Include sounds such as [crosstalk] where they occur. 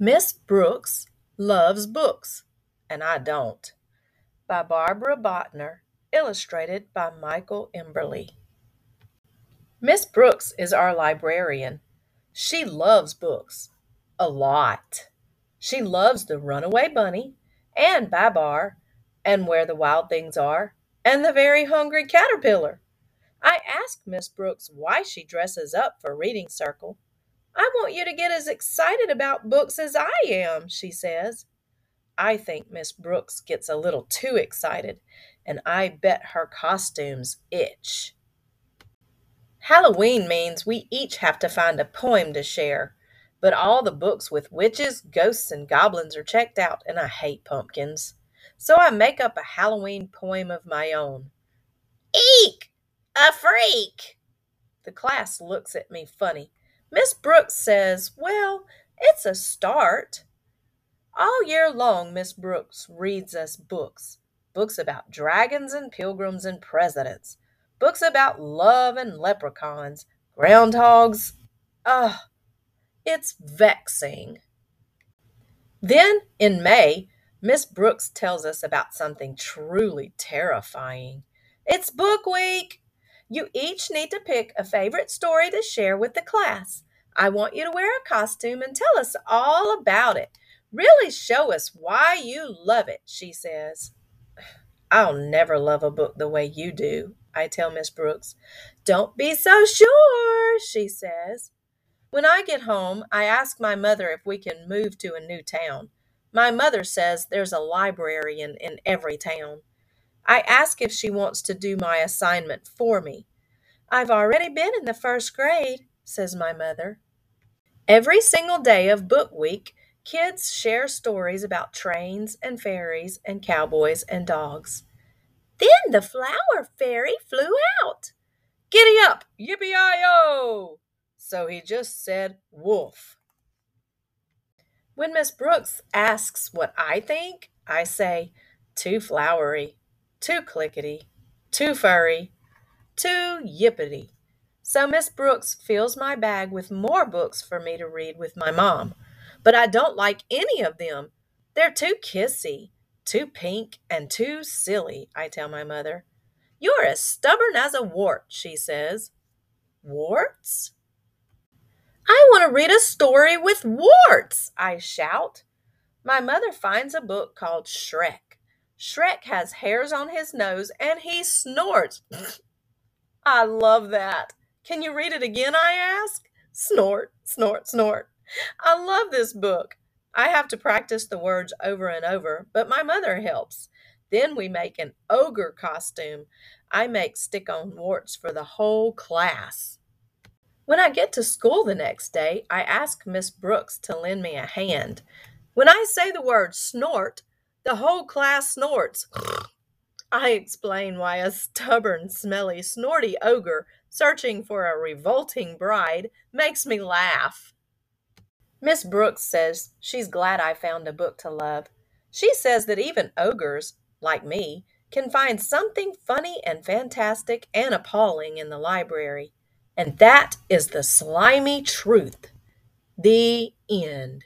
Miss Brooks loves books, and I don't. By Barbara Bottner, illustrated by Michael Emberley. Miss Brooks is our librarian. She loves books. A lot. She loves The Runaway Bunny and Babar and Where the Wild Things Are and The Very Hungry Caterpillar. I asked Miss Brooks why she dresses up for reading circle. I want you to get as excited about books as I am, she says. I think Miss Brooks gets a little too excited, and I bet her costumes itch. Halloween means we each have to find a poem to share, but all the books with witches, ghosts, and goblins are checked out, and I hate pumpkins. So I make up a Halloween poem of my own. Eek! A freak! The class looks at me funny, Miss Brooks says, Well, it's a start. All year long, Miss Brooks reads us books books about dragons and pilgrims and presidents, books about love and leprechauns, groundhogs. Ugh, it's vexing. Then in May, Miss Brooks tells us about something truly terrifying. It's book week. You each need to pick a favorite story to share with the class. I want you to wear a costume and tell us all about it. Really show us why you love it, she says. [sighs] I'll never love a book the way you do, I tell Miss Brooks. Don't be so sure, she says. When I get home, I ask my mother if we can move to a new town. My mother says there's a librarian in every town. I ask if she wants to do my assignment for me. I've already been in the first grade, says my mother. Every single day of book week, kids share stories about trains and fairies and cowboys and dogs. Then the flower fairy flew out. Giddy up, yippee i o! So he just said wolf. When Miss Brooks asks what I think, I say too flowery too clickety, too furry, too yippity. So Miss Brooks fills my bag with more books for me to read with my mom. But I don't like any of them. They're too kissy, too pink, and too silly, I tell my mother. You're as stubborn as a wart, she says. Warts? I want to read a story with warts, I shout. My mother finds a book called Shrek. Shrek has hairs on his nose and he snorts. [laughs] I love that. Can you read it again? I ask. Snort, snort, snort. I love this book. I have to practice the words over and over, but my mother helps. Then we make an ogre costume. I make stick on warts for the whole class. When I get to school the next day, I ask Miss Brooks to lend me a hand. When I say the word snort, the whole class snorts. [sniffs] I explain why a stubborn, smelly, snorty ogre searching for a revolting bride makes me laugh. Miss Brooks says she's glad I found a book to love. She says that even ogres, like me, can find something funny and fantastic and appalling in the library. And that is the slimy truth. The end.